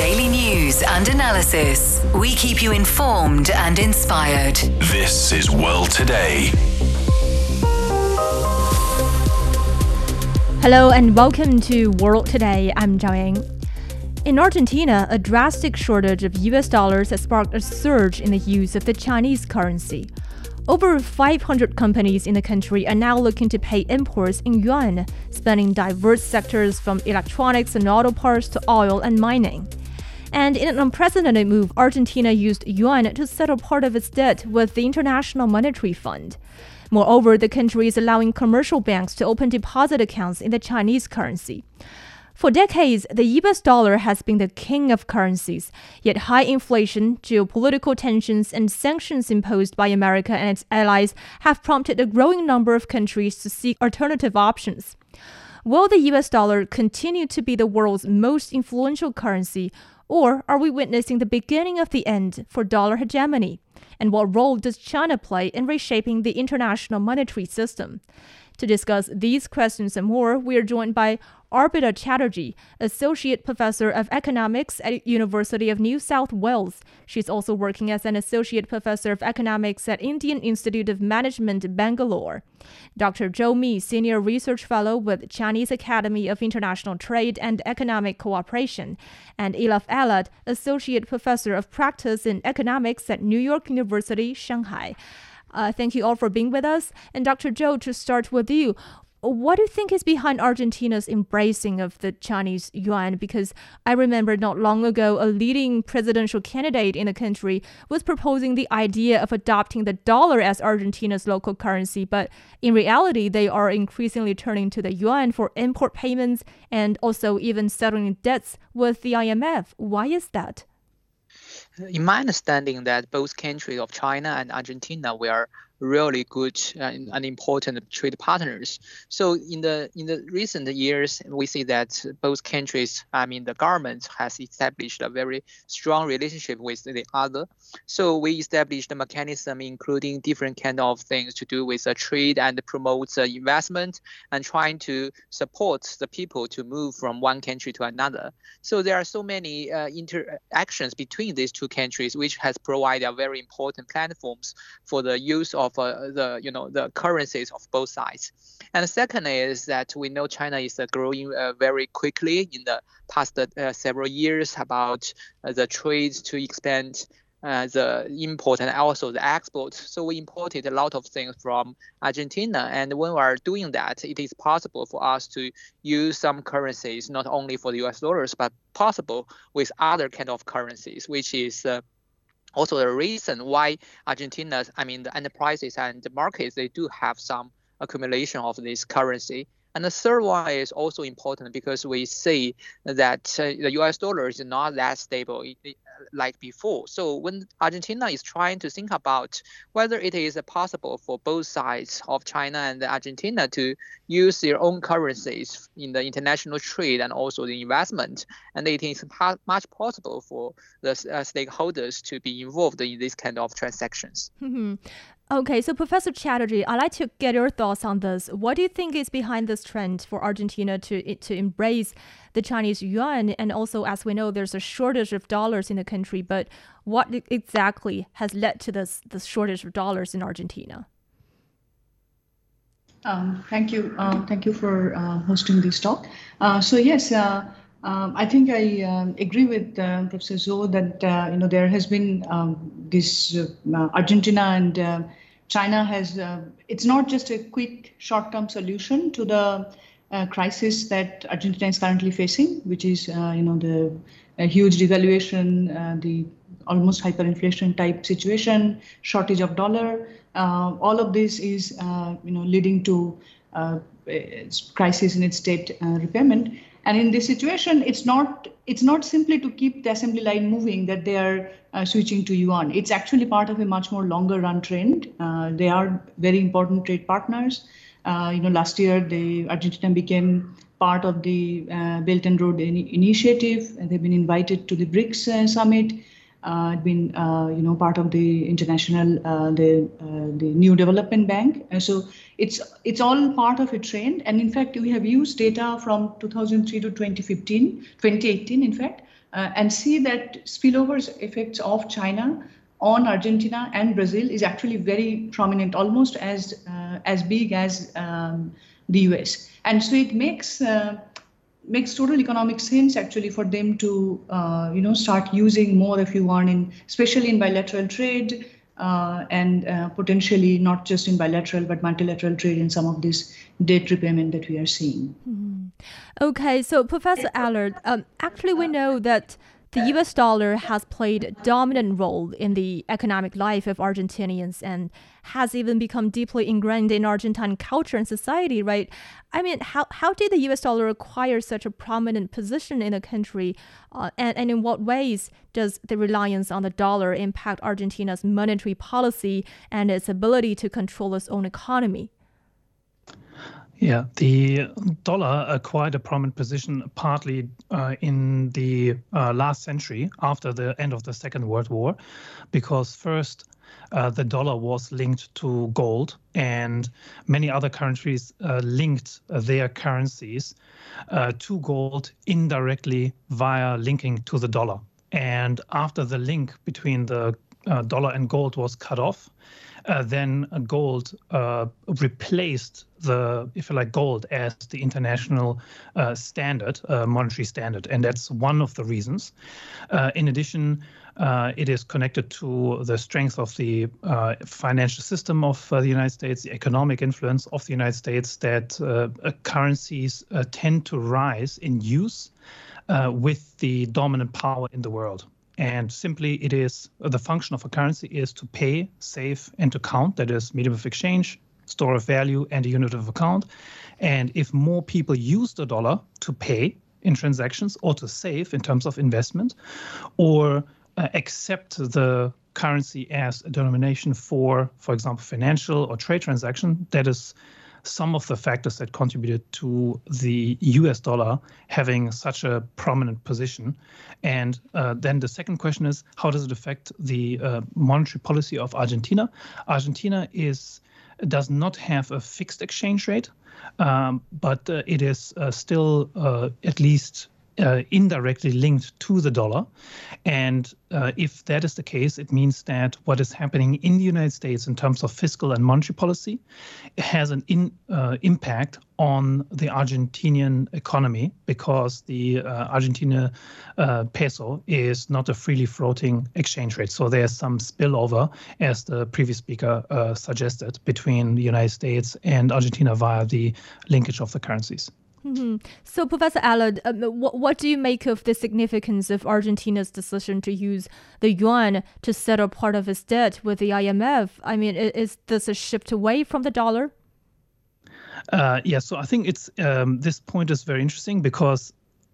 Daily news and analysis. We keep you informed and inspired. This is World Today. Hello and welcome to World Today. I'm Zhao Ying. In Argentina, a drastic shortage of US dollars has sparked a surge in the use of the Chinese currency. Over 500 companies in the country are now looking to pay imports in yuan, spanning diverse sectors from electronics and auto parts to oil and mining. And in an unprecedented move, Argentina used yuan to settle part of its debt with the International Monetary Fund. Moreover, the country is allowing commercial banks to open deposit accounts in the Chinese currency. For decades, the US dollar has been the king of currencies, yet high inflation, geopolitical tensions, and sanctions imposed by America and its allies have prompted a growing number of countries to seek alternative options. Will the US dollar continue to be the world's most influential currency, or are we witnessing the beginning of the end for dollar hegemony? And what role does China play in reshaping the international monetary system? To discuss these questions and more, we are joined by Arpita Chatterjee, Associate Professor of Economics at University of New South Wales. She's also working as an Associate Professor of Economics at Indian Institute of Management, Bangalore. Dr. Zhou Mi, Senior Research Fellow with Chinese Academy of International Trade and Economic Cooperation, and Ilaf Elard, Associate Professor of Practice in Economics at New York University, Shanghai. Uh, thank you all for being with us. And Dr. Zhou, to start with you, what do you think is behind Argentina's embracing of the Chinese yuan? Because I remember not long ago, a leading presidential candidate in the country was proposing the idea of adopting the dollar as Argentina's local currency. But in reality, they are increasingly turning to the yuan for import payments and also even settling debts with the IMF. Why is that? In my understanding, that both countries of China and Argentina were really good and important trade partners. So in the in the recent years, we see that both countries, I mean, the government has established a very strong relationship with the other. So we established a mechanism including different kind of things to do with the trade and promote the investment and trying to support the people to move from one country to another. So there are so many uh, interactions between these two countries, which has provided very important platforms for the use of of uh, the you know the currencies of both sides. And second is that we know China is uh, growing uh, very quickly in the past uh, several years about uh, the trade to expand uh, the import and also the export. So we imported a lot of things from Argentina, and when we are doing that, it is possible for us to use some currencies not only for the U.S. dollars but possible with other kind of currencies, which is uh, also the reason why Argentina, I mean, the enterprises and the markets, they do have some accumulation of this currency. And the third one is also important because we see that uh, the US dollar is not that stable like before. So when Argentina is trying to think about whether it is possible for both sides of China and Argentina to use their own currencies in the international trade and also the investment, and it is much possible for the uh, stakeholders to be involved in this kind of transactions. Mm-hmm. Okay, so Professor Chatterjee, I'd like to get your thoughts on this. What do you think is behind this trend for Argentina to to embrace the Chinese yuan? And also, as we know, there's a shortage of dollars in the country. But what exactly has led to this this shortage of dollars in Argentina? Um, thank you, uh, thank you for uh, hosting this talk. Uh, so yes. Uh, um, I think I um, agree with uh, Professor Zhou that uh, you know there has been um, this Argentina and China has, uh, it's not just a quick short term solution to the uh, crisis that Argentina is currently facing, which is, uh, you know, the huge devaluation, uh, the almost hyperinflation type situation, shortage of dollar. Uh, all of this is, uh, you know, leading to crisis in its debt repayment. And in this situation, it's not it's not simply to keep the assembly line moving that they are uh, switching to yuan. It's actually part of a much more longer run trend. Uh, they are very important trade partners. Uh, you know, last year the Argentina became part of the uh, Belt and Road in- Initiative. They've been invited to the BRICS uh, summit uh, been uh, you know part of the international uh, the uh, the new development bank and so it's it's all part of a trend and in fact we have used data from 2003 to 2015 2018 in fact uh, and see that spillovers effects of China on Argentina and Brazil is actually very prominent, almost as uh, as big as um, the US. And so it makes makes total economic sense actually for them to uh, you know start using more if you want in especially in bilateral trade uh, and uh, potentially not just in bilateral but multilateral trade in some of this debt repayment that we are seeing. Mm. Okay, so Professor Elard, um, actually we know that the US dollar has played a dominant role in the economic life of Argentinians and has even become deeply ingrained in Argentine culture and society, right? I mean, how, how did the US dollar acquire such a prominent position in the country? Uh, and, and in what ways does the reliance on the dollar impact Argentina's monetary policy and its ability to control its own economy? Yeah, the dollar acquired a prominent position partly uh, in the uh, last century after the end of the Second World War, because first uh, the dollar was linked to gold, and many other countries uh, linked their currencies uh, to gold indirectly via linking to the dollar. And after the link between the uh, dollar and gold was cut off, uh, then gold uh, replaced the, if you like, gold as the international uh, standard, uh, monetary standard, and that's one of the reasons. Uh, in addition, it is connected to the strength of the financial system of the United States, the economic influence of the United States, that currencies tend to rise in use with the dominant power in the world. And simply, it is the function of a currency is to pay, save, and to count. That is medium of exchange, store of value, and a unit of account. And if more people use the dollar to pay in transactions or to save in terms of investment, or uh, accept the currency as a denomination for, for example, financial or trade transaction, that is some of the factors that contributed to the US dollar having such a prominent position. And uh, then the second question is how does it affect the uh, monetary policy of Argentina? Argentina is does not have a fixed exchange rate, um, but uh, it is uh, still uh, at least uh, indirectly linked to the dollar. And uh, if that is the case, it means that what is happening in the United States in terms of fiscal and monetary policy has an in, uh, impact on the Argentinian economy because the uh, Argentina uh, peso is not a freely floating exchange rate. So there's some spillover, as the previous speaker uh, suggested, between the United States and Argentina via the linkage of the currencies. Mm-hmm. So, Professor Elard, um, what, what do you make of the significance of Argentina's decision to use the yuan to settle part of its debt with the IMF? I mean, is this a shift away from the dollar? Uh, yeah, so I think it's um, this point is very interesting because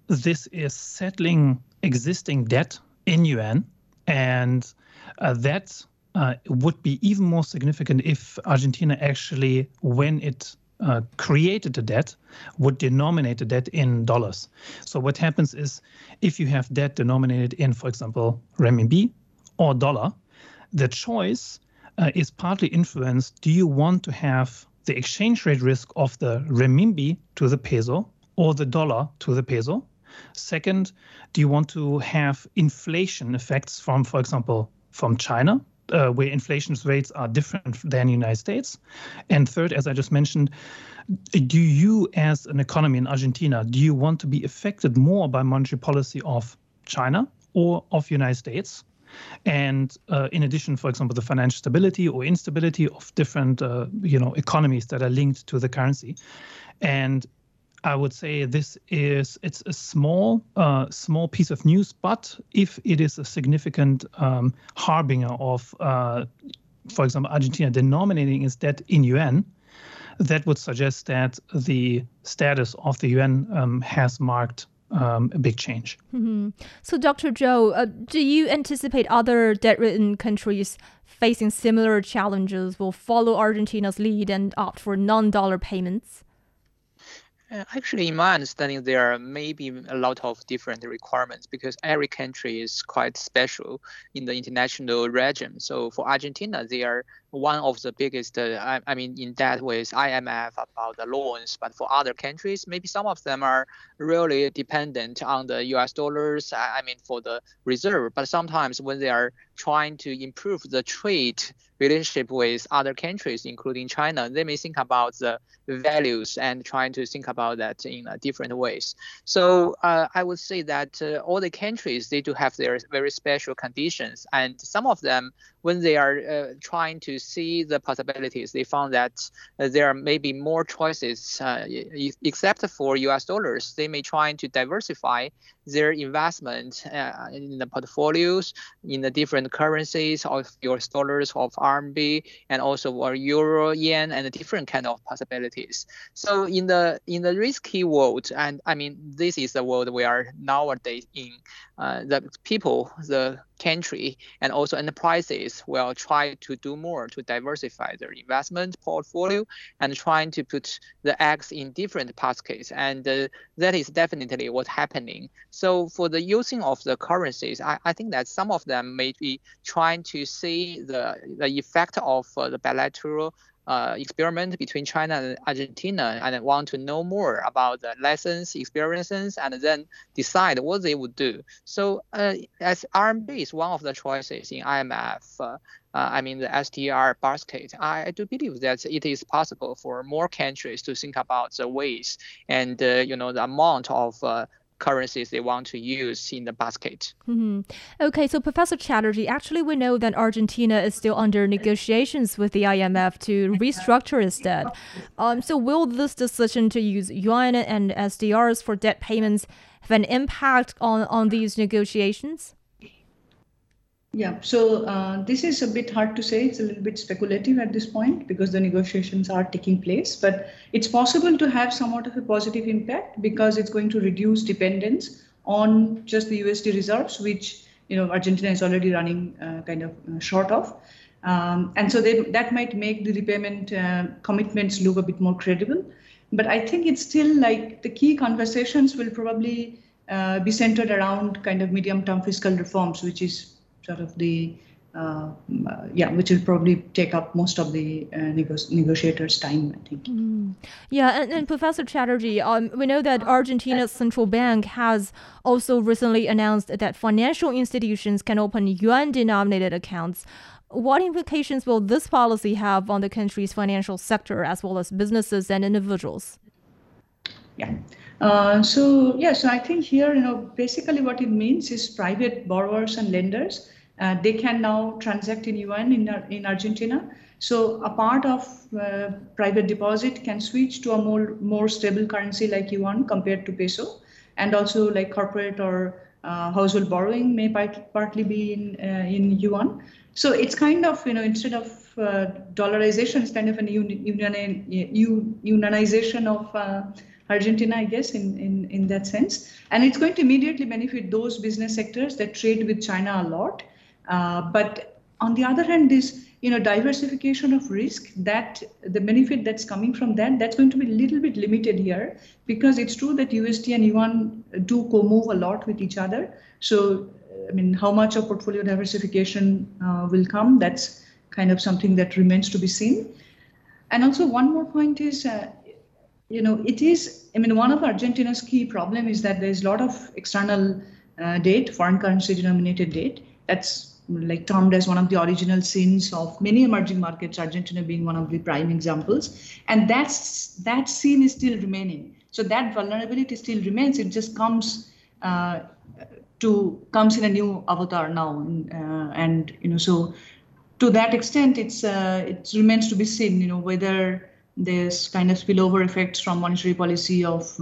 this is settling existing debt in yuan, and uh, that uh, would be even more significant if Argentina actually, when it uh, created the debt would denominate the debt in dollars. So what happens is if you have debt denominated in, for example, renminbi or dollar, the choice uh, is partly influenced. Do you want to have the exchange rate risk of the renminbi to the peso or the dollar to the peso? Second, do you want to have inflation effects from, for example, from China uh, where inflation rates are different than United States. And third, as I just mentioned, do you as an economy in Argentina, do you want to be affected more by monetary policy of China or of United States? And uh, in addition, for example, the financial stability or instability of different, uh, you know, economies that are linked to the currency. And I would say this is it's a small uh, small piece of news, but if it is a significant um, harbinger of, uh, for example, Argentina denominating its debt in yuan, that would suggest that the status of the yuan um, has marked um, a big change. Mm-hmm. So, Dr. Zhou, uh, do you anticipate other debt-ridden countries facing similar challenges will follow Argentina's lead and opt for non-dollar payments? Uh, actually, in my understanding, there are maybe a lot of different requirements because every country is quite special in the international regime. So for Argentina, they are one of the biggest, uh, I, I, mean, in that with IMF about the loans, but for other countries, maybe some of them are really dependent on the US dollars, I, I mean, for the reserve. But sometimes when they are trying to improve the trade relationship with other countries, including China, they may think about the values and trying to think about that in uh, different ways. So uh, I would say that uh, all the countries they do have their very special conditions, and some of them, when they are uh, trying to see the possibilities, they found that uh, there are maybe more choices uh, except for U.S. dollars. They may try to diversify their investment in the portfolios in the different currencies of US dollars, of RMB, and also or euro, yen, and different kind of possibilities. So in the in the risky world, and I mean this is the world we are nowadays in. Uh, the people, the country, and also enterprises will try to do more to diversify their investment portfolio and trying to put the eggs in different baskets. And uh, that is definitely what's happening. So for the using of the currencies, I, I think that some of them may be trying to see the, the effect of uh, the bilateral uh, experiment between China and Argentina and want to know more about the lessons, experiences, and then decide what they would do. So uh, as RMB is one of the choices in IMF, uh, uh, I mean the SDR basket, I, I, do believe that it is possible for more countries to think about the ways and uh, you know the amount of uh, currencies they want to use in the basket. Mm-hmm. Okay, so Professor Chatterjee, actually, we know that Argentina is still under negotiations with the IMF to restructure its debt. Um, so, will this decision to use yuan and SDRs for debt payments have an impact on, on these negotiations? Yeah, so uh, this is a bit hard to say. It's a little bit speculative at this point because the negotiations are taking place. But it's possible to have somewhat of a positive impact because it's going to reduce dependence on just the USD reserves, which you know Argentina is already running uh, kind of uh, short of. Um, and so they, that might make the repayment uh, commitments look a bit more credible. But I think it's still like the key conversations will probably uh, be centered around kind of medium-term fiscal reforms, which is sort of the uh, yeah, which will probably take up most of the uh, nego- negotiators' time, I think. Mm. Yeah, and, and, Professor Chatterjee, um, we know that Argentina's central bank has also recently announced that financial institutions can open yuan-denominated accounts. What implications will this policy have on the country's financial sector as well as businesses and individuals? Yeah. Uh, so yeah, so I think here, you know, basically what it means is private borrowers and lenders uh, they can now transact in yuan in, in Argentina. So a part of uh, private deposit can switch to a more more stable currency like yuan compared to peso, and also like corporate or uh, household borrowing may part, partly be in uh, in yuan. So it's kind of you know instead of uh, dollarization, it's kind of an union, unionization of uh, Argentina, I guess, in, in, in that sense. And it's going to immediately benefit those business sectors that trade with China a lot uh, but on the other hand, this you know diversification of risk that the benefit that's coming from that that's going to be a little bit limited here because it's true that USD and yuan do co-move a lot with each other. So I mean, how much of portfolio diversification uh, will come? That's kind of something that remains to be seen. And also one more point is, uh, you know, it is. I mean, one of Argentina's key problem is that there's a lot of external uh, debt, foreign currency denominated debt. That's like termed as one of the original sins of many emerging markets, Argentina being one of the prime examples. And that's that sin is still remaining. So that vulnerability still remains. It just comes uh, to comes in a new avatar now, uh, and you know so to that extent, it's uh, it remains to be seen. You know whether there's kind of spillover effects from monetary policy of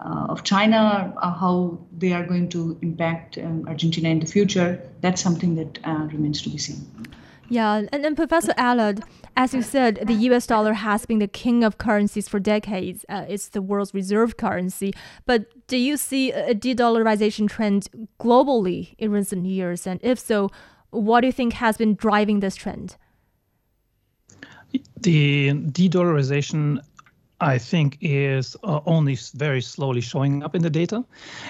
uh, of China, uh, how they are going to impact um, Argentina in the future, that's something that uh, remains to be seen. Yeah, and then Professor Elard, as you said, the US dollar has been the king of currencies for decades. Uh, it's the world's reserve currency. But do you see a de dollarization trend globally in recent years? And if so, what do you think has been driving this trend? The de dollarization I think is uh, only very slowly showing up in the data.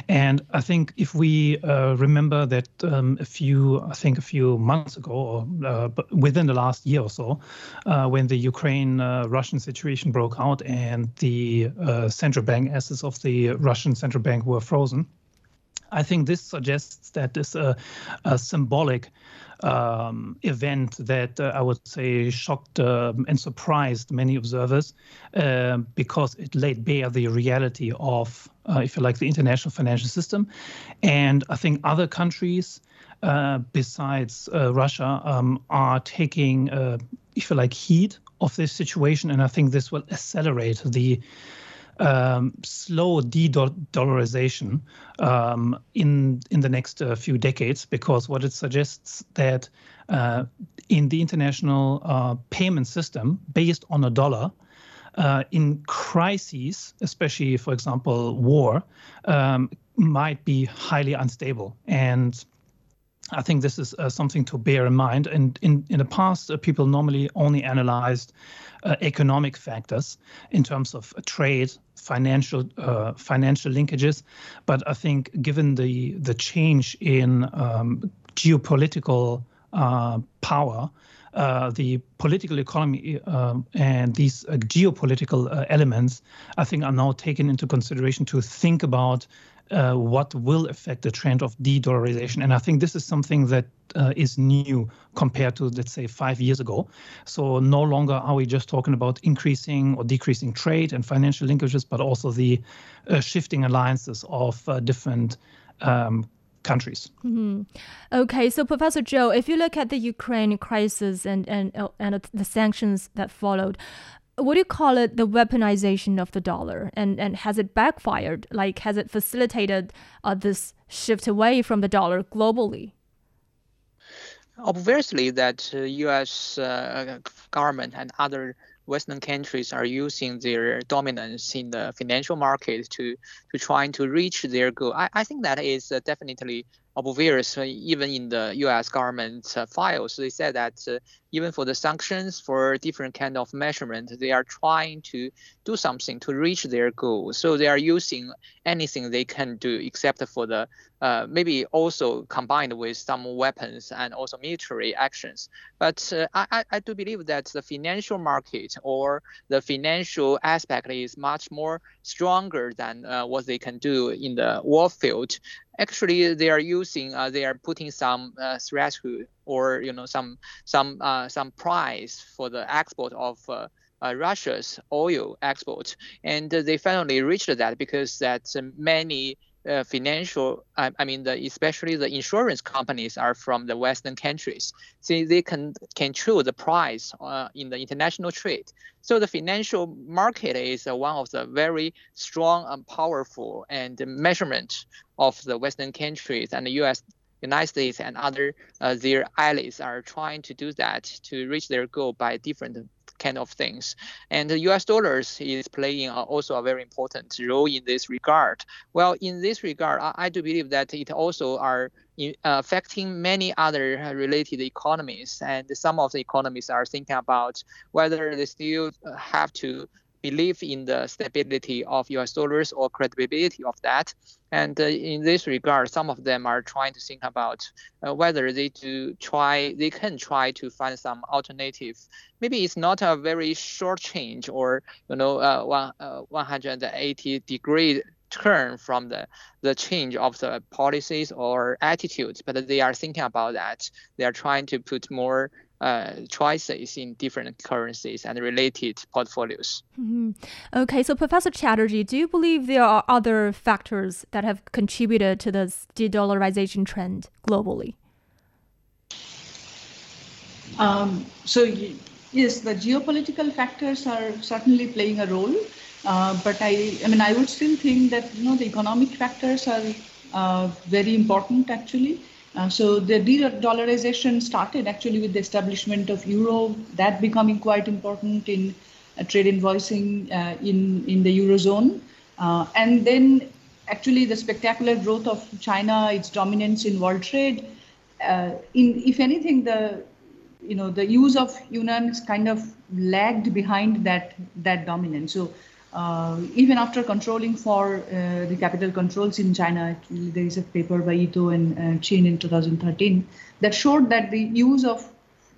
And I think if we uh, remember that um, a few, I think a few months ago, or uh, within the last year or so, uh, when the Ukraine-Russian uh, situation broke out and the uh, central bank assets of the Russian central bank were frozen, I think this suggests that this a, a symbolic um, event that uh, I would say shocked um, and surprised many observers uh, because it laid bare the reality of, uh, if you like, the international financial system. And I think other countries uh, besides uh, Russia um, are taking, uh, if you like, heed of this situation. And I think this will accelerate the um, slow de-dollarization um, in in the next uh, few decades, because what it suggests that uh, in the international uh, payment system based on a dollar. Uh, in crises, especially, for example, war, um, might be highly unstable. And I think this is uh, something to bear in mind. And in, in the past, uh, people normally only analyzed uh, economic factors in terms of trade, financial uh, financial linkages. But I think given the the change in um, geopolitical uh, power, uh, the political economy uh, and these uh, geopolitical uh, elements, I think, are now taken into consideration to think about uh, what will affect the trend of de-dollarization. And I think this is something that uh, is new compared to, let's say, five years ago. So no longer are we just talking about increasing or decreasing trade and financial linkages, but also the uh, shifting alliances of uh, different um, countries. Mm-hmm. Okay, so Professor Zhou, if you look at the Ukraine crisis and and and the sanctions that followed, what do you call it? The weaponization of the dollar. And and has it backfired? Like has it facilitated uh, this shift away from the dollar globally? Obviously that uh, us uh, government and other western countries are using their dominance in the financial market to to trying to reach their goal. I, I think that is uh, definitely obvious even in the us government uh, files they said that uh, even for the sanctions for different kind of measurement, they are trying to do something to reach their goal. So they are using anything they can do except for the uh, maybe also combined with some weapons and also military actions. But uh, I, I do believe that the financial market or the financial aspect is much more stronger than uh, what they can do in the war field actually they are using uh, they are putting some uh, threshold or you know some some uh, some price for the export of uh, uh, Russia's oil export, and they finally reached that because that many uh, financial, I, I, mean, the, especially the insurance companies are from the Western countries. So they can control the price uh, in the international trade. So the financial market is uh, one of the very strong and powerful and measurement of the Western countries and the U.S. United States and other uh, their allies are trying to do that to reach their goal by different kind of things. And the US dollars is playing also a very important role in this regard. Well, in this regard, I, I do believe that it also are uh, affecting many other related economies. And some of the economies are thinking about whether they still have to believe in the stability of US dollars or credibility of that. And uh, in this regard, some of them are trying to think about uh, whether they do try, they can try to find some alternative. Maybe it's not a very short change or you know uh, one, uh, 180 degree turn from the, the change of the policies or attitudes, but they are thinking about that. They are trying to put more uh, choices in different currencies and related portfolios. Mm-hmm. Okay, so Professor Chatterjee, do you believe there are other factors that have contributed to this de-dollarization trend globally? Um, so yes, the geopolitical factors are certainly playing a role, uh, but I, I mean, I would still think that you know the economic factors are uh, very important actually. Uh, so the de-dollarization started actually with the establishment of euro, that becoming quite important in uh, trade invoicing uh, in, in the eurozone. Uh, and then actually the spectacular growth of China, its dominance in world trade. Uh, in, if anything, the you know the use of yuan kind of lagged behind that that dominance. So even after controlling for uh, the capital controls in China, there is a paper by Ito and uh, Chinn in 2013 that showed that the use of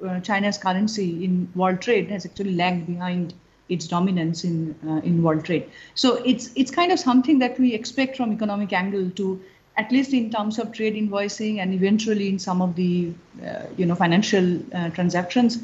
uh, China's currency in world trade has actually lagged behind its dominance in uh, in world trade. So it's it's kind of something that we expect from economic angle to at least in terms of trade invoicing and eventually in some of the uh, you know financial transactions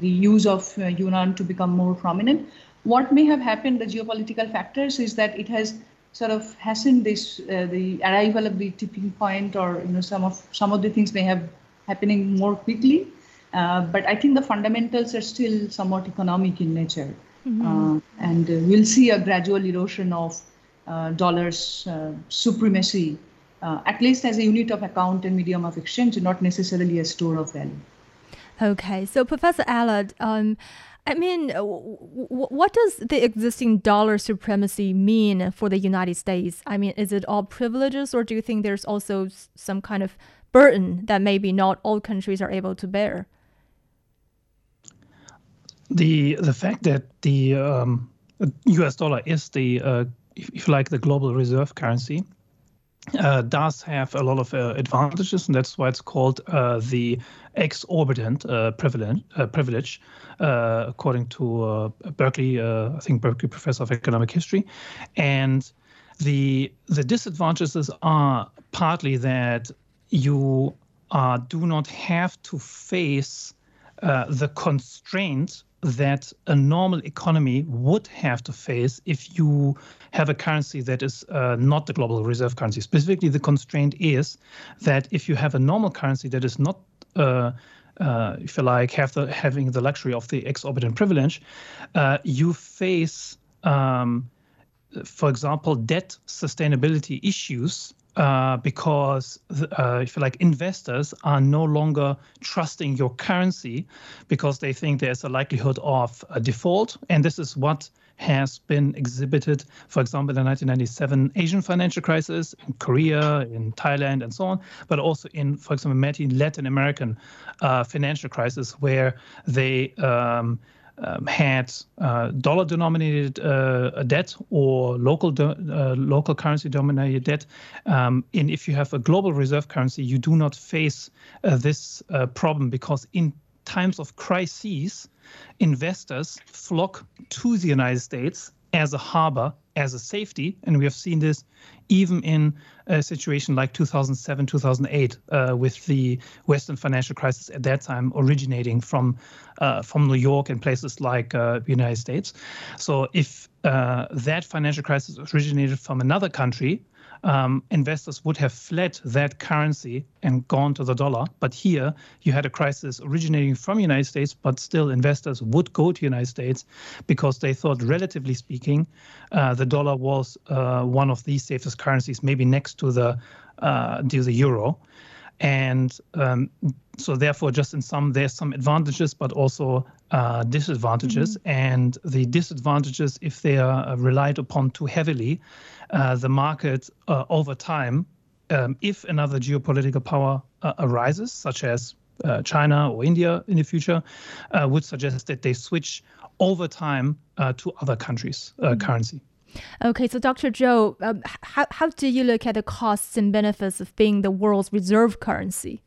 the use of yuan to become more prominent what may have happened, the geopolitical factors, is that it has sort of hastened this uh, the arrival of the tipping point, or you know some of some of the things may have happening more quickly. Uh, but I think the fundamentals are still somewhat economic in nature, mm-hmm. uh, and uh, we'll see a gradual erosion of uh, dollars uh, supremacy, at least as a unit of account and medium of exchange, not necessarily a store of value. Okay, so Professor Elard. Um, I mean, what does the existing dollar supremacy mean for the United States? I mean, is it all privileges, or do you think there's also some kind of burden that maybe not all countries are able to bear? The the fact that the um, U.S. dollar is the, uh, if, if you like, the global reserve currency, uh, does have a lot of uh, advantages, and that's why it's called uh, the exorbitant uh, privilege, uh, privilege uh, according to Berkeley, I think Berkeley professor of economic history. And the the disadvantages are partly that you do not have to face the constraint that a normal economy would have to face if you have a currency that is uh, not the global reserve currency. Specifically, the constraint is that if you have a normal currency that is not uh, uh, if you like, have the having the luxury of the exorbitant privilege, uh, you face, um, for example, debt sustainability issues uh, because uh, if you like investors are no longer trusting your currency because they think there's a likelihood of a default. And this is what has been exhibited for example in the 1997 asian financial crisis in korea in thailand and so on but also in for example many latin american uh, financial crisis where they um, um, had uh, dollar-denominated uh, debt or local uh, local currency-denominated debt, um, and if you have a global reserve currency, you do not face uh, this uh, problem because in times of crises, investors flock to the United States as a harbor, as a safety, and we have seen this even in a situation like 2007, 2008, uh, with the Western financial crisis at that time originating from uh, from New York and places like uh, the United States. So if uh, that financial crisis originated from another country, um, investors would have fled that currency and gone to the dollar. But here you had a crisis originating from the United States, but still investors would go to the United States because they thought, relatively speaking, uh, the dollar was uh, one of the safest currencies, maybe next to the uh, to the euro. And um, so therefore, just in some, there's some advantages, but also uh, disadvantages. Mm-hmm. And the disadvantages, if they are uh, relied upon too heavily, uh, the market uh, over time, um, if another geopolitical power uh, arises, such as uh, China or India in the future, would suggest that they switch over time to other countries' mm-hmm. currency. Okay, so Dr. Zhou, um, how, how do you look at the costs and benefits of being the world's reserve currency?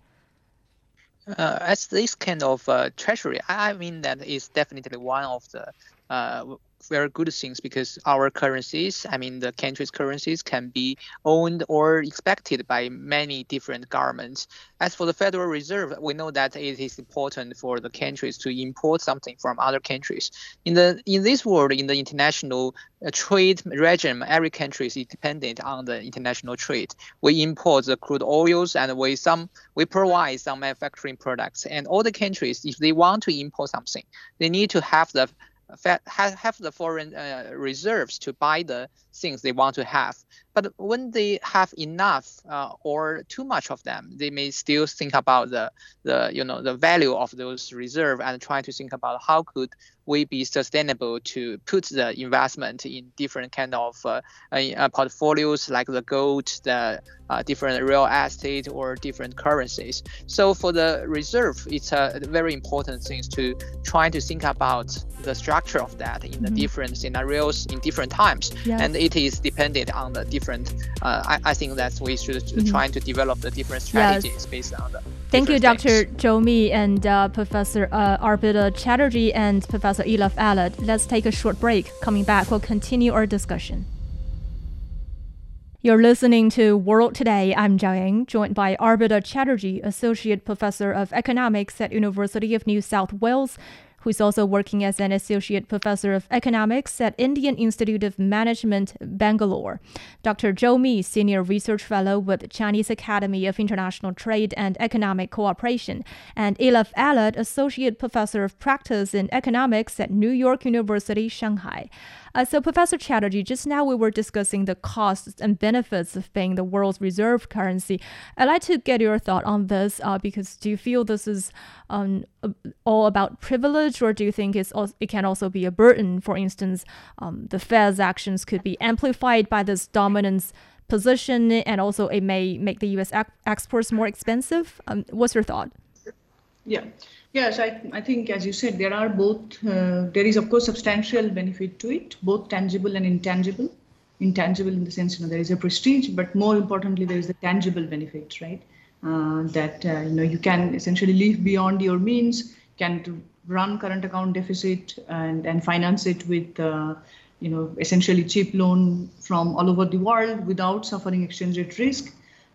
Uh, as this kind of uh, treasury, I mean that is definitely one of the uh, very good things because our currencies, I mean the country's currencies, can be owned or expected by many different governments. As for the Federal Reserve, we know that it is important for the countries to import something from other countries. In the in this world, in the international uh, trade regime, every country is dependent on the international trade. We import the crude oils and we some we provide some manufacturing products. And all the countries, if they want to import something, they need to have the have the foreign uh, reserves to buy the things they want to have. But when they have enough uh, or too much of them, they may still think about the the you know the value of those reserve and try to think about how could we be sustainable to put the investment in different kind of uh, uh, portfolios like the gold, the uh, different real estate or different currencies. So for the reserve, it's a very important thing to try to think about the structure of that in mm-hmm. the different scenarios in different times. Yes. And it is dependent on the different. Uh, I, I think that we should mm-hmm. try to develop the different strategies yes. based on the. Thank you, Dr. Things. Zhou Mi and uh, Professor uh, Arpita Chatterjee and Professor Ilaf Elard. Let's take a short break. Coming back, we'll continue our discussion. You're listening to World Today. I'm Zhao Ying, joined by Arpita Chatterjee, Associate Professor of Economics at University of New South Wales, who is also working as an associate professor of economics at Indian Institute of Management, Bangalore. Dr. Zhou Mi, senior research fellow with Chinese Academy of International Trade and Economic Cooperation, and Ilaf Elard, associate professor of practice in economics at New York University, Shanghai. Uh, so, Professor Chatterjee, just now we were discussing the costs and benefits of being the world's reserve currency. I'd like to get your thought on this uh, because do you feel this is um, all about privilege, or do you think it's it can also be a burden? For instance, um, the Fed's actions could be amplified by this dominance position, and also it may make the U.S. exports more expensive. Um, what's your thought? Yeah. Yes, I, I think, as you said, there are both, uh, there is, of course, substantial benefit to it, both tangible and intangible. Intangible in the sense, you know, there is a prestige, but more importantly, there is the tangible benefit, right? Uh, that, uh, you know, you can essentially live beyond your means, can run current account deficit and, and finance it with, uh, you know, essentially cheap loan from all over the world without suffering exchange rate risk.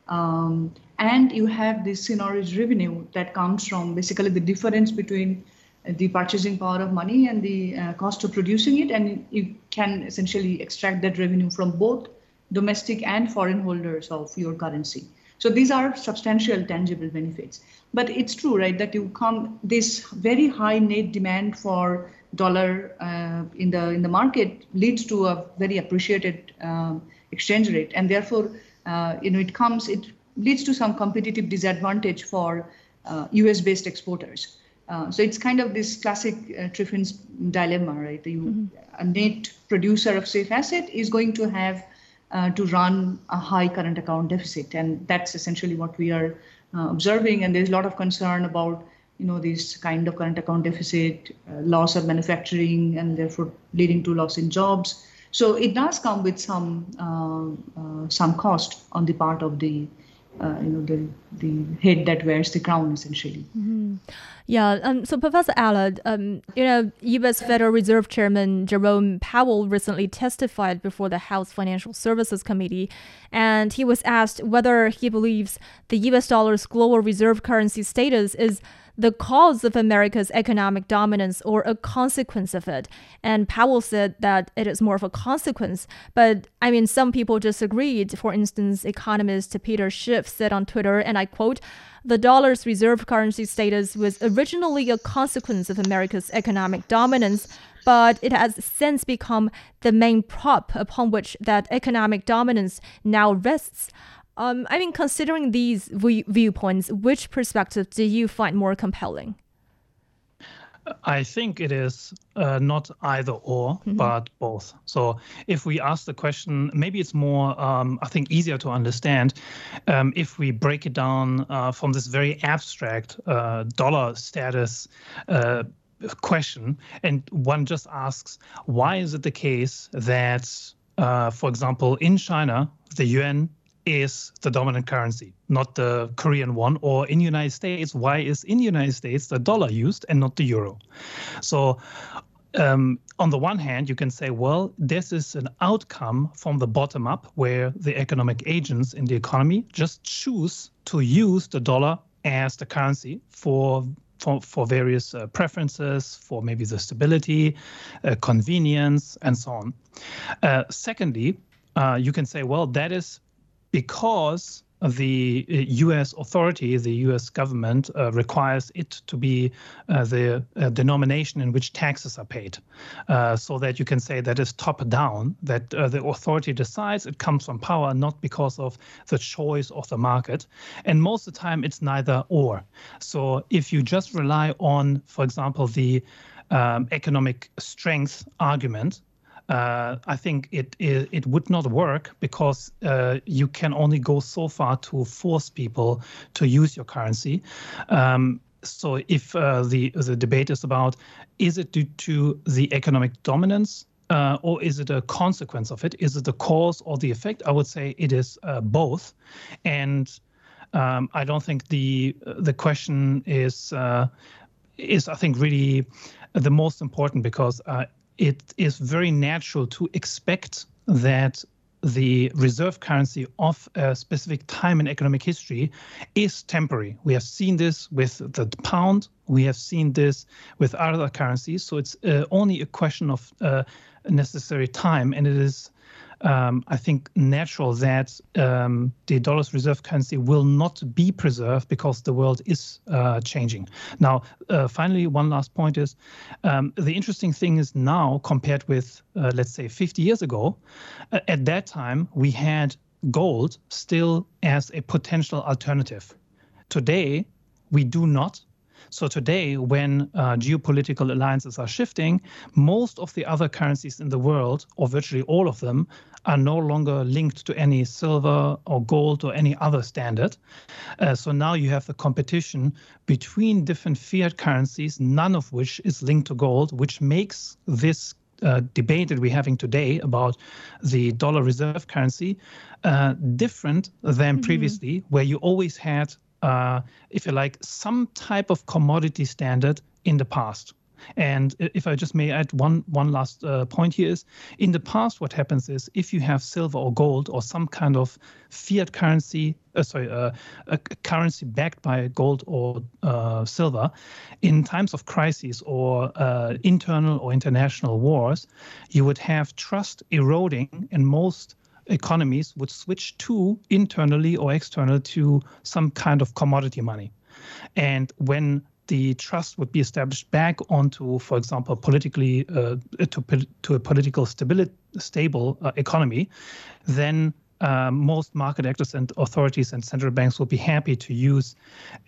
Um, and you have this seigniorage revenue that comes from basically the difference between the purchasing power of money and the uh, cost of producing it. And you can essentially extract that revenue from both domestic and foreign holders of your currency. So these are substantial tangible benefits. But it's true right that you come this very high net demand for dollar uh, in the in the market leads to a very appreciated um, exchange rate. And therefore uh, you know it comes it leads to some competitive disadvantage for uh, US based exporters. Uh, so it's kind of this classic uh, Triffin's dilemma, right? You, mm-hmm. A net producer of safe asset is going to have uh, to run a high current account deficit, and that's essentially what we are uh, observing. And there's a lot of concern about, you know, this kind of current account deficit, uh, loss of manufacturing, and therefore leading to loss in jobs. So it does come with some uh, some cost on the part of the uh, you know the the head that wears the crown essentially. Mm-hmm. Yeah. Um, so Professor Elard, um, you know, U.S. Federal Reserve Chairman Jerome Powell recently testified before the House Financial Services Committee, and he was asked whether he believes the U.S. dollar's global reserve currency status is the cause of America's economic dominance or a consequence of it. And Powell said that it is more of a consequence. But I mean, some people disagreed. For instance, economist Peter Schiff said on Twitter, and I quote, the dollar's reserve currency status was originally a consequence of America's economic dominance, but it has since become the main prop upon which that economic dominance now rests. Um, I mean, considering these v- viewpoints, which perspective do you find more compelling? I think it is uh, not either or, mm-hmm. but both. So if we ask the question, maybe it's more, um, I think, easier to understand um, if we break it down uh, from this very abstract uh, dollar status uh, question. And one just asks, why is it the case that, uh, for example, in China, the yuan is the dominant currency, not the Korean won. Or in the United States, why is in United States the dollar used and not the euro? So um, on the one hand, you can say, well, this is an outcome from the bottom up where the economic agents in the economy just choose to use the dollar as the currency for for, for various uh, preferences, for maybe the stability, uh, convenience, and so on. Uh, secondly, uh, you can say, well, that is because the U.S. Uh, authority, the U.S. government, uh, requires it to be uh, the uh, denomination in which taxes are paid, uh, so that you can say that is top down, that uh, the authority decides it comes from power, not because of the choice of the market. And most of the time, it's neither or. So if you just rely on, for example, the um, economic strength argument, uh, I think it, it, it would not work because uh, you can only go so far to force people to use your currency. Um, so if uh, the the debate is about is it due to the economic dominance uh, or is it a consequence of it? Is it the cause or the effect? I would say it is uh, both, and um, I don't think the the question is uh, is I think really the most important because it is very natural to expect that the reserve currency of a specific time in economic history is temporary. We have seen this with the pound. We have seen this with other currencies. So it's uh, only a question of uh, necessary time, and it is um, I think, natural that um, the dollar's reserve currency will not be preserved because the world is uh, changing. Now, uh, finally, one last point is um, the interesting thing is now compared with, uh, let's say, 50 years ago, uh, at that time, we had gold still as a potential alternative. Today, we do not so today, when uh, geopolitical alliances are shifting, most of the other currencies in the world, or virtually all of them, are no longer linked to any silver or gold or any other standard. Uh, so now you have the competition between different fiat currencies, none of which is linked to gold, which makes this uh, debate that we're having today about the dollar reserve currency uh, different than mm-hmm. previously, where you always had uh, if you like, some type of commodity standard in the past. And if I just may add one one last uh, point here is, in the past, what happens is if you have silver or gold or some kind of fiat currency, uh, sorry, uh, a currency backed by gold or uh, silver, in times of crises or uh, internal or international wars, you would have trust eroding in most economies would switch to internally or external to some kind of commodity money. And when the trust would be established back onto, for example, politically uh, to, to a political stability, stable uh, economy, then uh, most market actors and authorities and central banks will be happy to use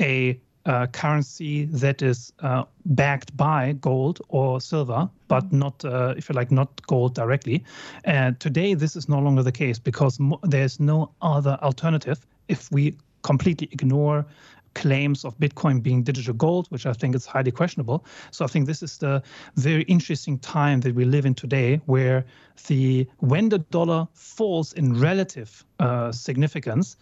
a uh, currency that is uh, backed by gold or silver, but mm-hmm. not, uh, if you like, not gold directly. And today, this is no longer the case because mo- there's no other alternative if we completely ignore claims of Bitcoin being digital gold, which I think is highly questionable. So I think this is the very interesting time that we live in today, where the when the dollar falls in relative uh, significance,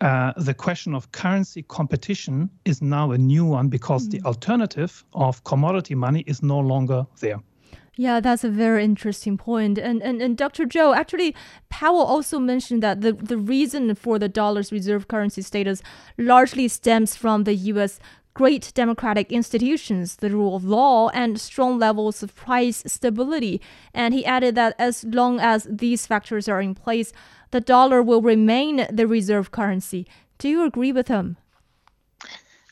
uh, the question of currency competition is now a new one because mm-hmm. the alternative of commodity money is no longer there. Yeah, that's a very interesting point. And, and and Dr. Zhou, actually, Powell also mentioned that the, the reason for the dollar's reserve currency status largely stems from the U.S. great democratic institutions, the rule of law, and strong levels of price stability. And he added that as long as these factors are in place, the dollar will remain the reserve currency. Do you agree with him?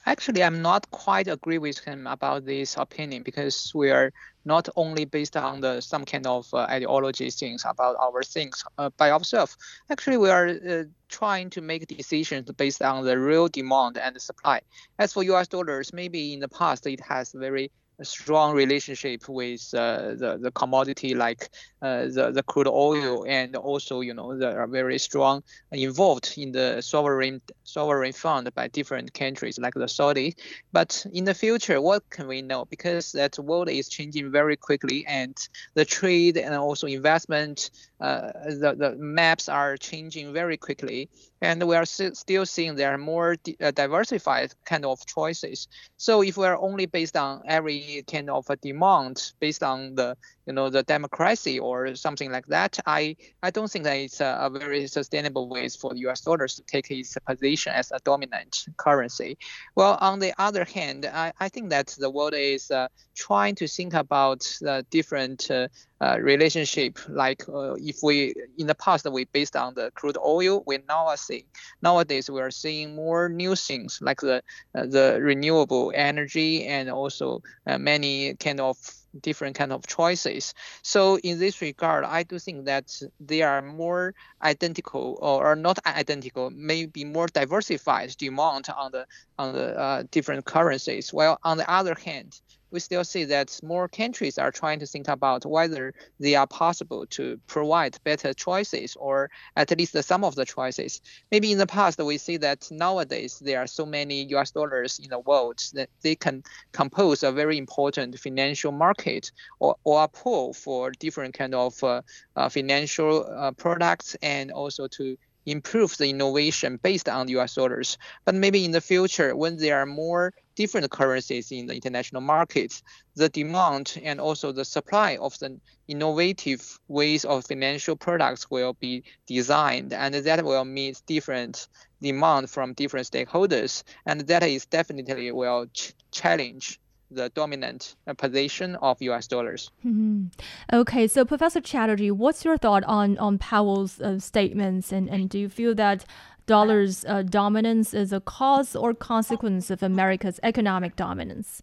Actually, I'm not quite agree with him about this opinion because we are not only based on the some kind of uh, ideology things about our things uh, by ourselves. Actually, we are uh, trying to make decisions based on the real demand and supply. As for U.S. dollars, maybe in the past it has very strong relationship with uh, the the commodity like uh, the the crude oil and also you know they are very strong involved in the sovereign sovereign fund by different countries like the Saudi. But in the future, what can we know? Because that world is changing very quickly and the trade and also investment uh, the, the maps are changing very quickly and we are still seeing there are more uh, diversified kind of choices. So if we're only based on every kind of demand based on the you know the democracy or something like that, I I don't think that it's a, a very sustainable way for the U.S. dollars to take its position as a dominant currency. Well, on the other hand, I, I think that the world is uh, trying to think about the different uh, uh, relationship. Like uh, if we in the past we based on the crude oil, we now are seeing nowadays we are seeing more new things like the uh, the renewable energy and also uh, many kind of different kind of choices. So in this regard, I do think that they are more identical or, not identical, maybe more diversified demand on the on the uh, different currencies. While on the other hand, we still see that more countries are trying to think about whether they are possible to provide better choices or at least some of the choices. Maybe in the past we see that nowadays there are so many US dollars in the world that they can compose a very important financial market or, or a pool for different kind of uh, uh, financial uh, products and also to improve the innovation based on US dollars. But maybe in the future, when there are more different currencies in the international markets, the demand and also the supply of the innovative ways of financial products will be designed, and that will meet different demand from different stakeholders, and that is definitely will ch- challenge the dominant uh, position of U.S. dollars. Mm-hmm. Okay, so Professor Chatterjee, what's your thought on on Powell's uh, statements, and and do you feel that dollar's uh, dominance is a cause or consequence of America's economic dominance?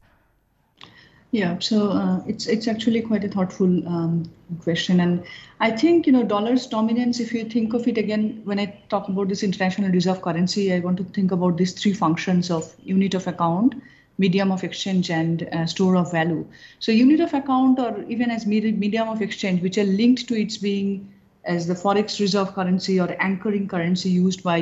Yeah, so uh, it's it's actually quite a thoughtful um, question, and I think you know dollar's dominance. If you think of it again, when I talk about this international reserve currency, I want to think about these three functions of unit of account, medium of exchange and uh, store of value. So unit of account or even as medium of exchange, which are linked to its being as the forex reserve currency or anchoring currency used by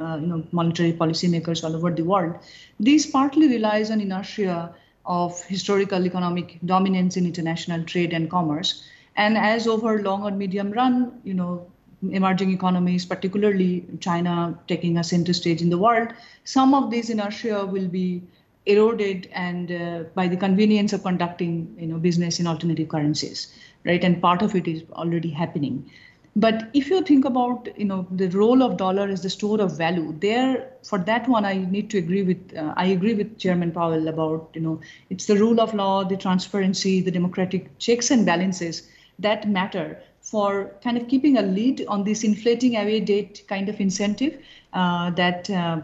uh, you know monetary policymakers all over the world. These partly relies on inertia of historical economic dominance in international trade and commerce. And as over long or medium run, you know, emerging economies, particularly China taking a center stage in the world, some of these inertia will be eroded and uh, by the convenience of conducting you know business in alternative currencies right and part of it is already happening but if you think about you know the role of dollar as the store of value there for that one i need to agree with uh, i agree with chairman powell about you know it's the rule of law the transparency the democratic checks and balances that matter for kind of keeping a lead on this inflating away date kind of incentive uh, that uh,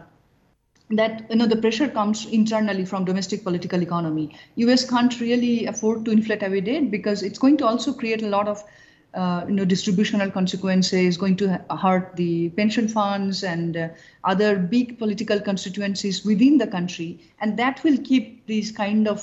that you know the pressure comes internally from domestic political economy. Us can't really afford to inflate away debt because it's going to also create a lot of uh, you know distributional consequences going to hurt the pension funds and uh, other big political constituencies within the country and that will keep these kind of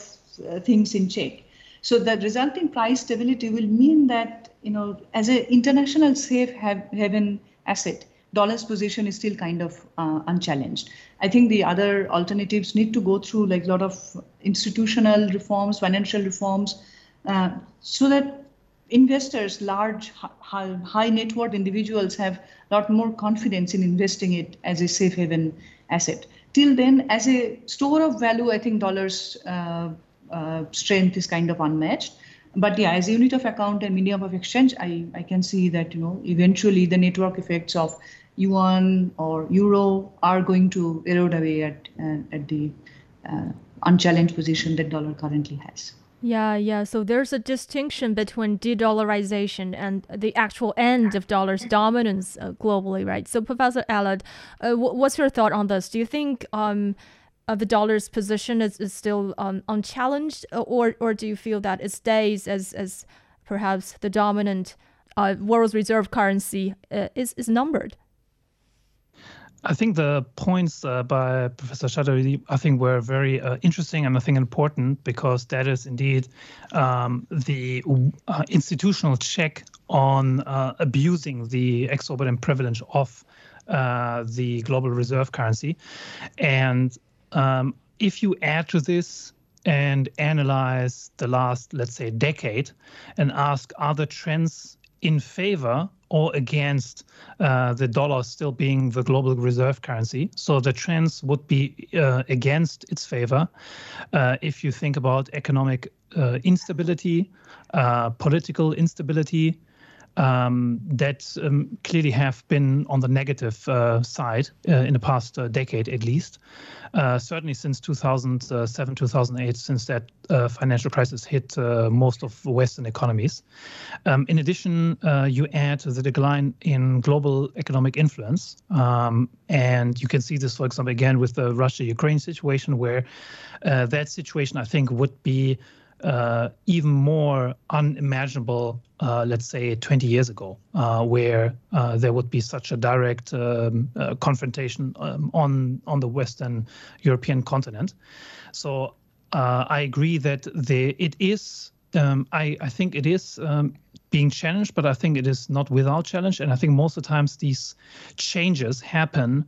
uh, things in check so the resulting price stability will mean that you know as an international safe haven asset dollar's position is still kind of uh, unchallenged. I think the other alternatives need to go through like a lot of institutional reforms, financial reforms, uh, so that investors, large, high, net worth individuals have a lot more confidence in investing it as a safe haven asset. Till then, as a store of value, I think dollars uh, uh, strength is kind of unmatched but yeah, as a unit of account and medium of exchange, I, I can see that you know eventually the network effects of yuan or euro are going to erode away at uh, at the uh, unchallenged position that dollar currently has. Yeah, yeah. So there's a distinction between de-dollarization and the actual end of dollar's dominance uh, globally, right? So, Professor Elard, uh, what's your thought on this? Do you think um, uh, the dollar's position is, is still um, unchallenged, uh, or or do you feel that it stays as as perhaps the dominant uh, world's reserve currency uh, is is numbered? I think the points uh, by Professor Chatterjee, I think, were very uh, interesting and I think important because that is indeed um, the uh, institutional check on abusing the exorbitant privilege of the global reserve currency. And um, if you add to this and analyze the last, let's say, decade and ask are the trends in favor or against uh, the dollar still being the global reserve currency. So the trends would be uh, against its favor uh, if you think about economic uh, instability, uh, political instability, um, that um, clearly have been on the negative uh, side uh, in the past uh, decade at least. Uh, certainly since 2007, 2008, since that uh, financial crisis hit most of Western economies. Um, in addition, you add the decline in global economic influence. Um, and you can see this, for example, again with the Russia Ukraine situation, where that situation, I think, would be uh, even more unimaginable, uh, let's say 20 years ago, uh, where uh, there would be such a direct um, uh, confrontation um, on on the Western European continent. So uh, I agree that the it is. Um, I, I think it is um, being challenged, but I think it is not without challenge. And I think most of the times these changes happen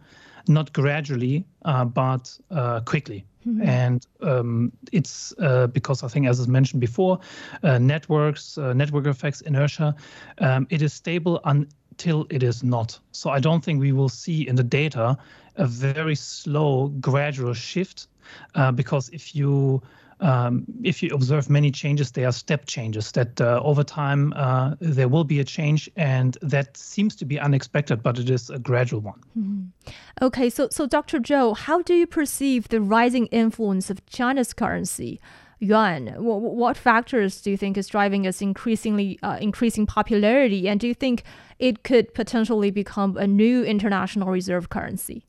not gradually, but quickly. Mm-hmm. And um, it's uh, because I think, as I mentioned before, uh, networks, uh, network effects, inertia, um, it is stable until it is not. So I don't think we will see in the data a very slow, gradual shift, uh, because if you um, if you observe many changes, they are step changes that uh, over time uh, there will be a change, and that seems to be unexpected, but it is a gradual one. Mm-hmm. Okay, so so Dr. Zhou, how do you perceive the rising influence of China's currency? yuan. What, what, factors do you think is driving its increasingly uh, increasing popularity, and do you think it could potentially become a new international reserve currency?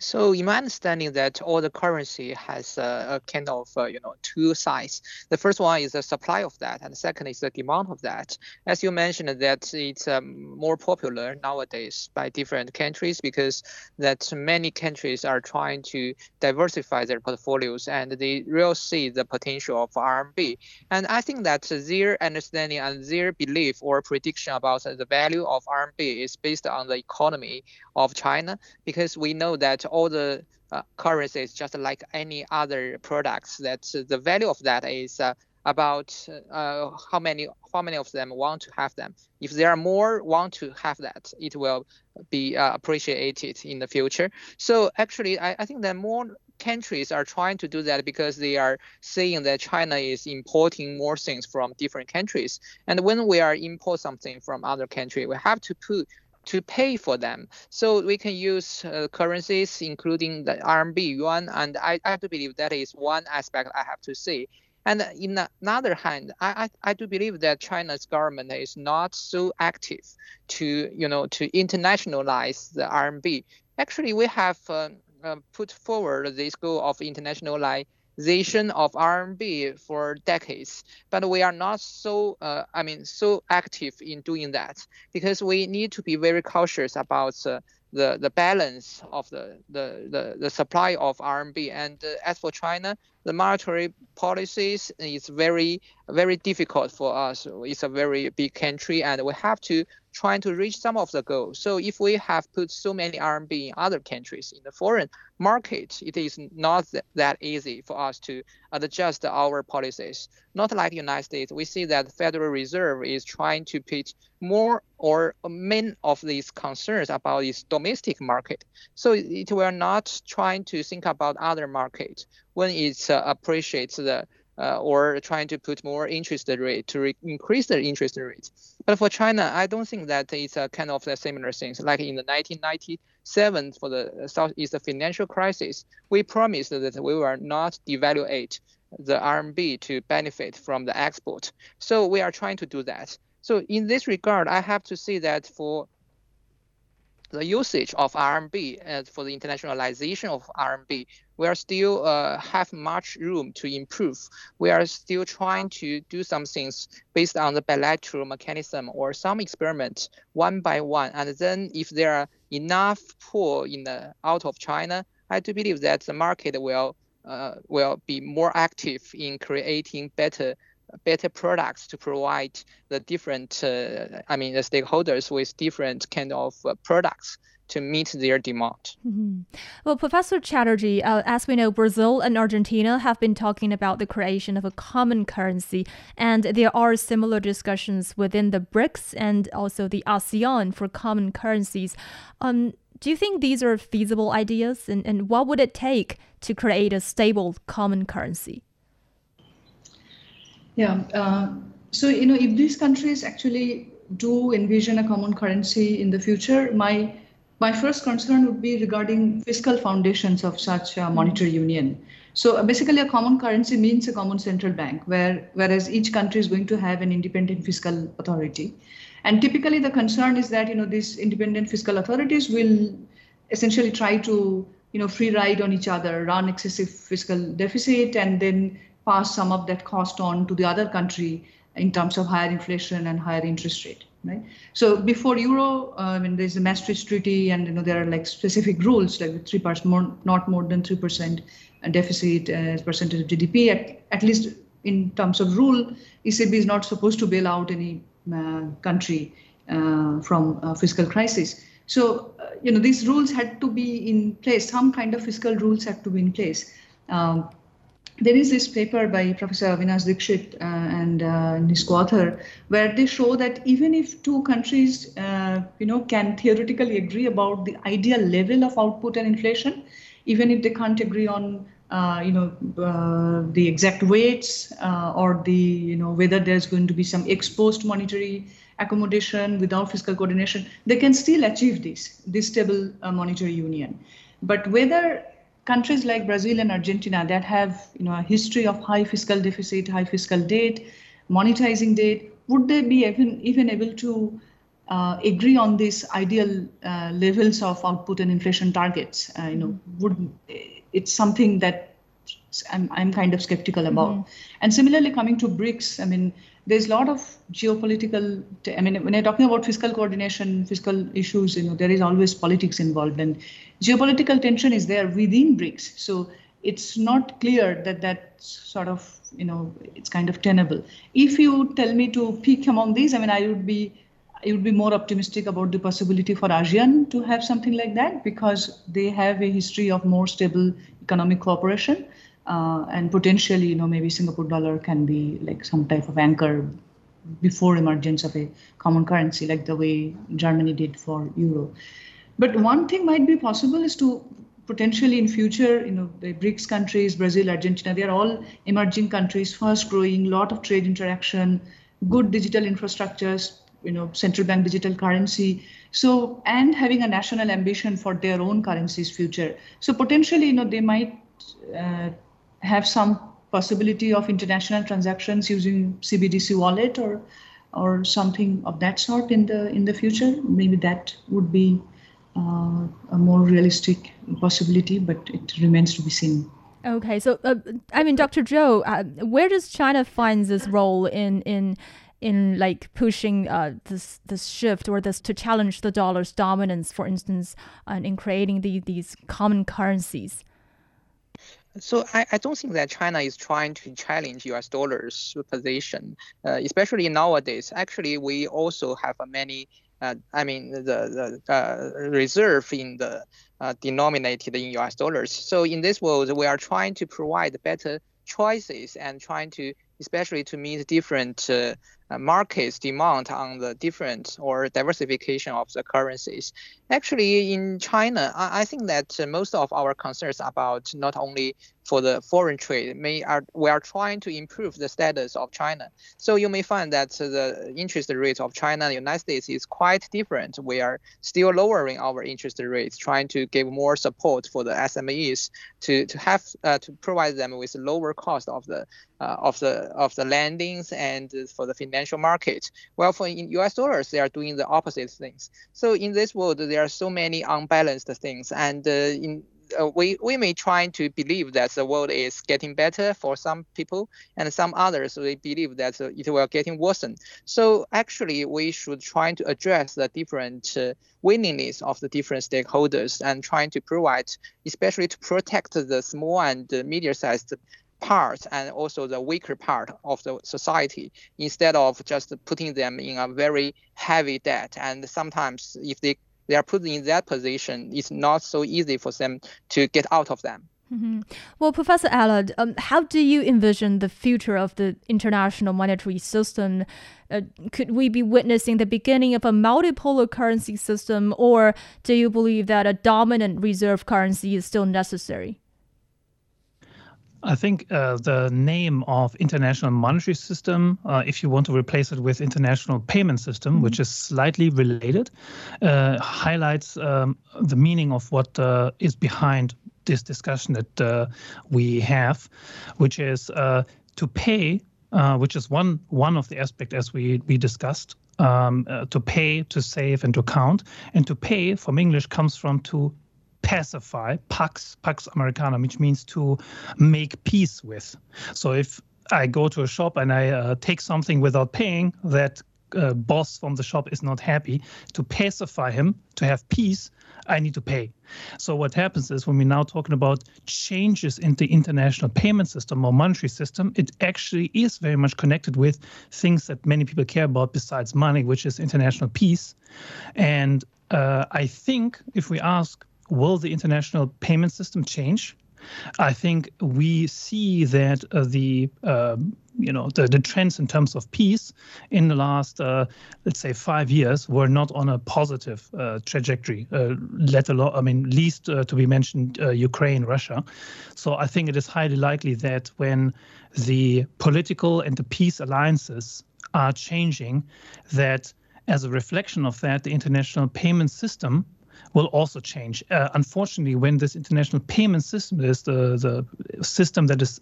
So in my understanding that all the currency has a, a kind of uh, you know two sides. The first one is the supply of that, and the second is the demand of that. As you mentioned, that it's um, more popular nowadays by different countries because that many countries are trying to diversify their portfolios and they really see the potential of RMB. And I think that their understanding and their belief or prediction about the value of RMB is based on the economy of China because we know that all the uh, currencies just like any other products that the value of that is uh, about uh, how many how many of them want to have them if there are more want to have that it will be uh, appreciated in the future so actually I, I think that more countries are trying to do that because they are seeing that China is importing more things from different countries. And when we are import something from other country, we have to put to pay for them. So we can use uh, currencies, including the RMB, yuan, and I, I do believe that is one aspect I have to say. And in another hand, I, I, I do believe that China's government is not so active to, you know, to internationalize the RMB. Actually, we have uh, uh, put forward this goal of of RMB for decades, but we are not so, uh, I mean, so active in doing that because we need to be very cautious about uh, the, the balance of the, the, the, the supply of RMB. And uh, as for China, the monetary policies is very, very difficult for us. It's a very big country and we have to trying to reach some of the goals. So if we have put so many RMB in other countries in the foreign market, it is not that easy for us to adjust our policies. Not like United States, we see that Federal Reserve is trying to put more or many of these concerns about its domestic market. So it will not trying to think about other markets when it uh, appreciates the uh, or trying to put more interest rate to re- increase the interest rate. But for China, I don't think that it's a kind of the similar things. Like in the 1997 for the Southeast financial crisis, we promised that we will not devaluate the RMB to benefit from the export. So we are trying to do that. So in this regard, I have to say that for the usage of RMB and for the internationalization of RMB, we are still uh, have much room to improve. We are still trying to do some things based on the bilateral mechanism or some experiments one by one. And then if there are enough pull in the out of China, I do believe that the market will uh, will be more active in creating better better products to provide the different, uh, I mean, the stakeholders with different kind of uh, products. To meet their demand. Mm-hmm. Well, Professor Chatterjee, uh, as we know, Brazil and Argentina have been talking about the creation of a common currency, and there are similar discussions within the BRICS and also the ASEAN for common currencies. Um, do you think these are feasible ideas, and, and what would it take to create a stable common currency? Yeah. Uh, so, you know, if these countries actually do envision a common currency in the future, my my first concern would be regarding fiscal foundations of such a monetary union. So uh, basically, a common currency means a common central bank, where whereas each country is going to have an independent fiscal authority, and typically the concern is that you know these independent fiscal authorities will essentially try to you know free ride on each other, run excessive fiscal deficit, and then pass some of that cost on to the other country in terms of higher inflation and higher interest rate right? So before euro uh, i mean there's the maastricht treaty and you know there are like specific rules like three parts more not more than three percent deficit as percentage of gdp at, at least in terms of rule ecb is not supposed to bail out any uh, country uh, from fiscal crisis. So uh, you know these rules had to be in place. Some kind of fiscal rules had to be in place. Um, there is this paper by Professor Avinash Dixit uh, and uh, his co-author, where they show that even if two countries, uh, you know, can theoretically agree about the ideal level of output and inflation, even if they can't agree on, uh, you know, uh, the exact weights uh, or the, you know, whether there's going to be some ex-post monetary accommodation without fiscal coordination, they can still achieve this, this stable monetary union. But whether countries like Brazil and Argentina that have you know a history of high fiscal deficit, high fiscal debt, monetizing debt, would they be even even able to uh, agree on these ideal uh, levels of output and inflation targets? Uh, you know, would it's something that I'm I'm kind of skeptical about. Mm-hmm. And similarly, coming to BRICS, I mean, there's a lot of geopolitical i mean when you're talking about fiscal coordination fiscal issues you know there is always politics involved and geopolitical tension is there within brics. So it's not clear that that sort of you know it's kind of tenable. If you tell me to pick among these i mean i would be I would be more optimistic about the possibility for ASEAN to have something like that because they have a history of more stable economic cooperation uh, and potentially, you know, maybe Singapore dollar can be like some type of anchor before emergence of a common currency, like the way Germany did for euro. But one thing might be possible is to potentially in future, you know, the BRICS countries, Brazil, Argentina, they are all emerging countries, fast growing, lot of trade interaction, good digital infrastructures, you know, central bank digital currency. So, and having a national ambition for their own currencies future. So potentially, you know, they might uh, have some possibility of international transactions using CBDC wallet or or something of that sort in the in the future. Maybe that would be uh, a more realistic possibility, but it remains to be seen. Okay, so uh, I mean, Dr. Zhou, uh, where does China find this role in in in like pushing uh, this this shift or this to challenge the dollar's dominance, for instance, and in creating the, these common currencies? So I, I don't think that China is trying to challenge U.S. dollars position, uh, especially nowadays. Actually, we also have many. Uh, I mean, the the uh, reserve in the uh, denominated in U.S. dollars. So in this world, we are trying to provide better choices and trying to, especially to meet different uh, markets demand on the different or diversification of the currencies. Actually, in China, I, I think that most of our concerns about not only for the foreign trade. May are we are trying to improve the status of China. So you may find that the interest rate of China and the United States is quite different. We are still lowering our interest rates, trying to give more support for the SMEs to to have uh, to provide them with lower cost of the uh, of the of the landings and for the financial market. Well, for in U.S. dollars, they are doing the opposite things. So in this world, there are so many unbalanced things, and uh, in uh, we we may try to believe that the world is getting better for some people, and some others we believe that uh, it will getting worse. So actually, we should try to address the different uh, willingness of the different stakeholders and trying to provide, especially to protect the small and medium-sized part and also the weaker part of the society instead of just putting them in a very heavy debt and sometimes if they they are put in that position, it's not so easy for them to get out of them. Mm-hmm. Well, Professor Elard, um, how do you envision the future of the international monetary system? Uh, could we be witnessing the beginning of a multipolar currency system, or do you believe that a dominant reserve currency is still necessary? I think uh, the name of international monetary system, uh, if you want to replace it with international payment system, mm-hmm. which is slightly related, uh, highlights um, the meaning of what uh, is behind this discussion that uh, we have, which is uh, to pay, which is one one of the aspects as we we discussed. Um, to pay, to save, and to count, and to pay from English comes from to pacify, pax, pax americana, which means to make peace with. So if I go to a shop and I uh, take something without paying, that uh, boss from the shop is not happy. To pacify him, to have peace, I need to pay. So what happens is when we're now talking about changes in the international payment system or monetary system, it actually is very much connected with things that many people care about besides money, which is international peace. And uh, I think if we ask will the international payment system change? I think we see that uh, the uh, you know the, the trends in terms of peace in the last uh, let's say five years were not on a positive uh, trajectory. Uh, let alone I mean least uh, to be mentioned Ukraine, Russia. So I think it is highly likely that when the political and the peace alliances are changing, that as a reflection of that, the international payment system will also change. Uh, unfortunately, when this international payment system is the, the system that is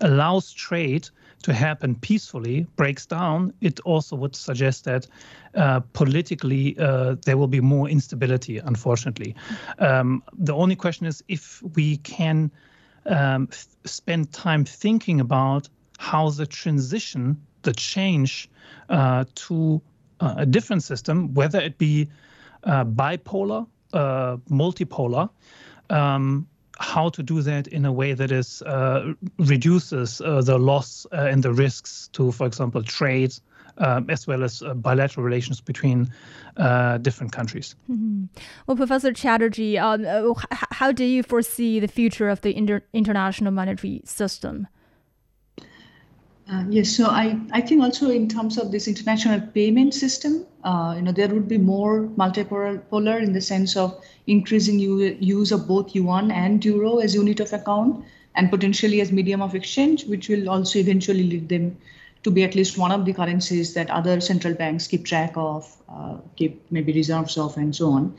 allows trade to happen peacefully breaks down, it also would suggest that uh, politically uh, there will be more instability. Unfortunately, um, the only question is if we can um, spend time thinking about how the transition, the change uh, to uh, a different system, whether it be uh, bipolar uh, multipolar. Um, how to do that in a way that is uh, reduces uh, the loss uh, and the risks to, for example, trade, um, as well as uh, bilateral relations between different countries. Mm-hmm. Well, Professor Chatterjee, um, how do you foresee the future of the inter- international monetary system? Uh, yes, so I, I think also in terms of this international payment system, uh, you know, there would be more multipolar in the sense of increasing use of both yuan and euro as unit of account and potentially as medium of exchange, which will also eventually lead them to be at least one of the currencies that other central banks keep track of, uh, keep maybe reserves of, and so on.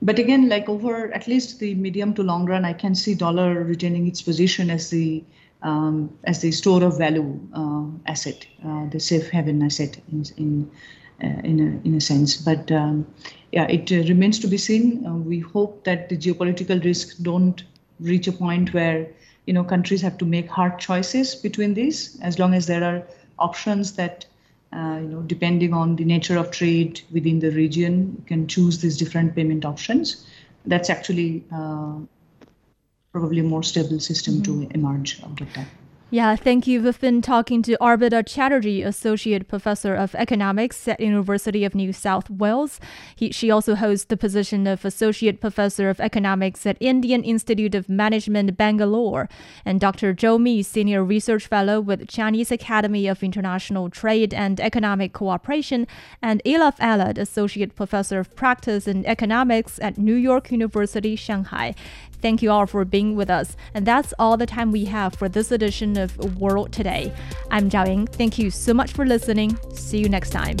But again, like over at least the medium to long run, I can see dollar retaining its position as the um, as the store of value uh, asset, uh, the safe haven asset in in uh, in, a, in a sense. But um, yeah, it uh, remains to be seen. Uh, we hope that the geopolitical risks don't reach a point where you know countries have to make hard choices between these. As long as there are options that uh, you know, depending on the nature of trade within the region, you can choose these different payment options. That's actually probably a more stable system mm-hmm. to emerge out of that. Yeah, thank you. We've been talking to Arpita Chatterjee, Associate Professor of Economics at University of New South Wales. He, she also holds the position of Associate Professor of Economics at Indian Institute of Management, Bangalore, and Dr. Zhou Mi, Senior Research Fellow with Chinese Academy of International Trade and Economic Cooperation, and Ilaf Elard, Associate Professor of Practice in Economics at New York University, Shanghai. Thank you all for being with us. And that's all the time we have for this edition of World Today. I'm Zhao Ying. Thank you so much for listening. See you next time.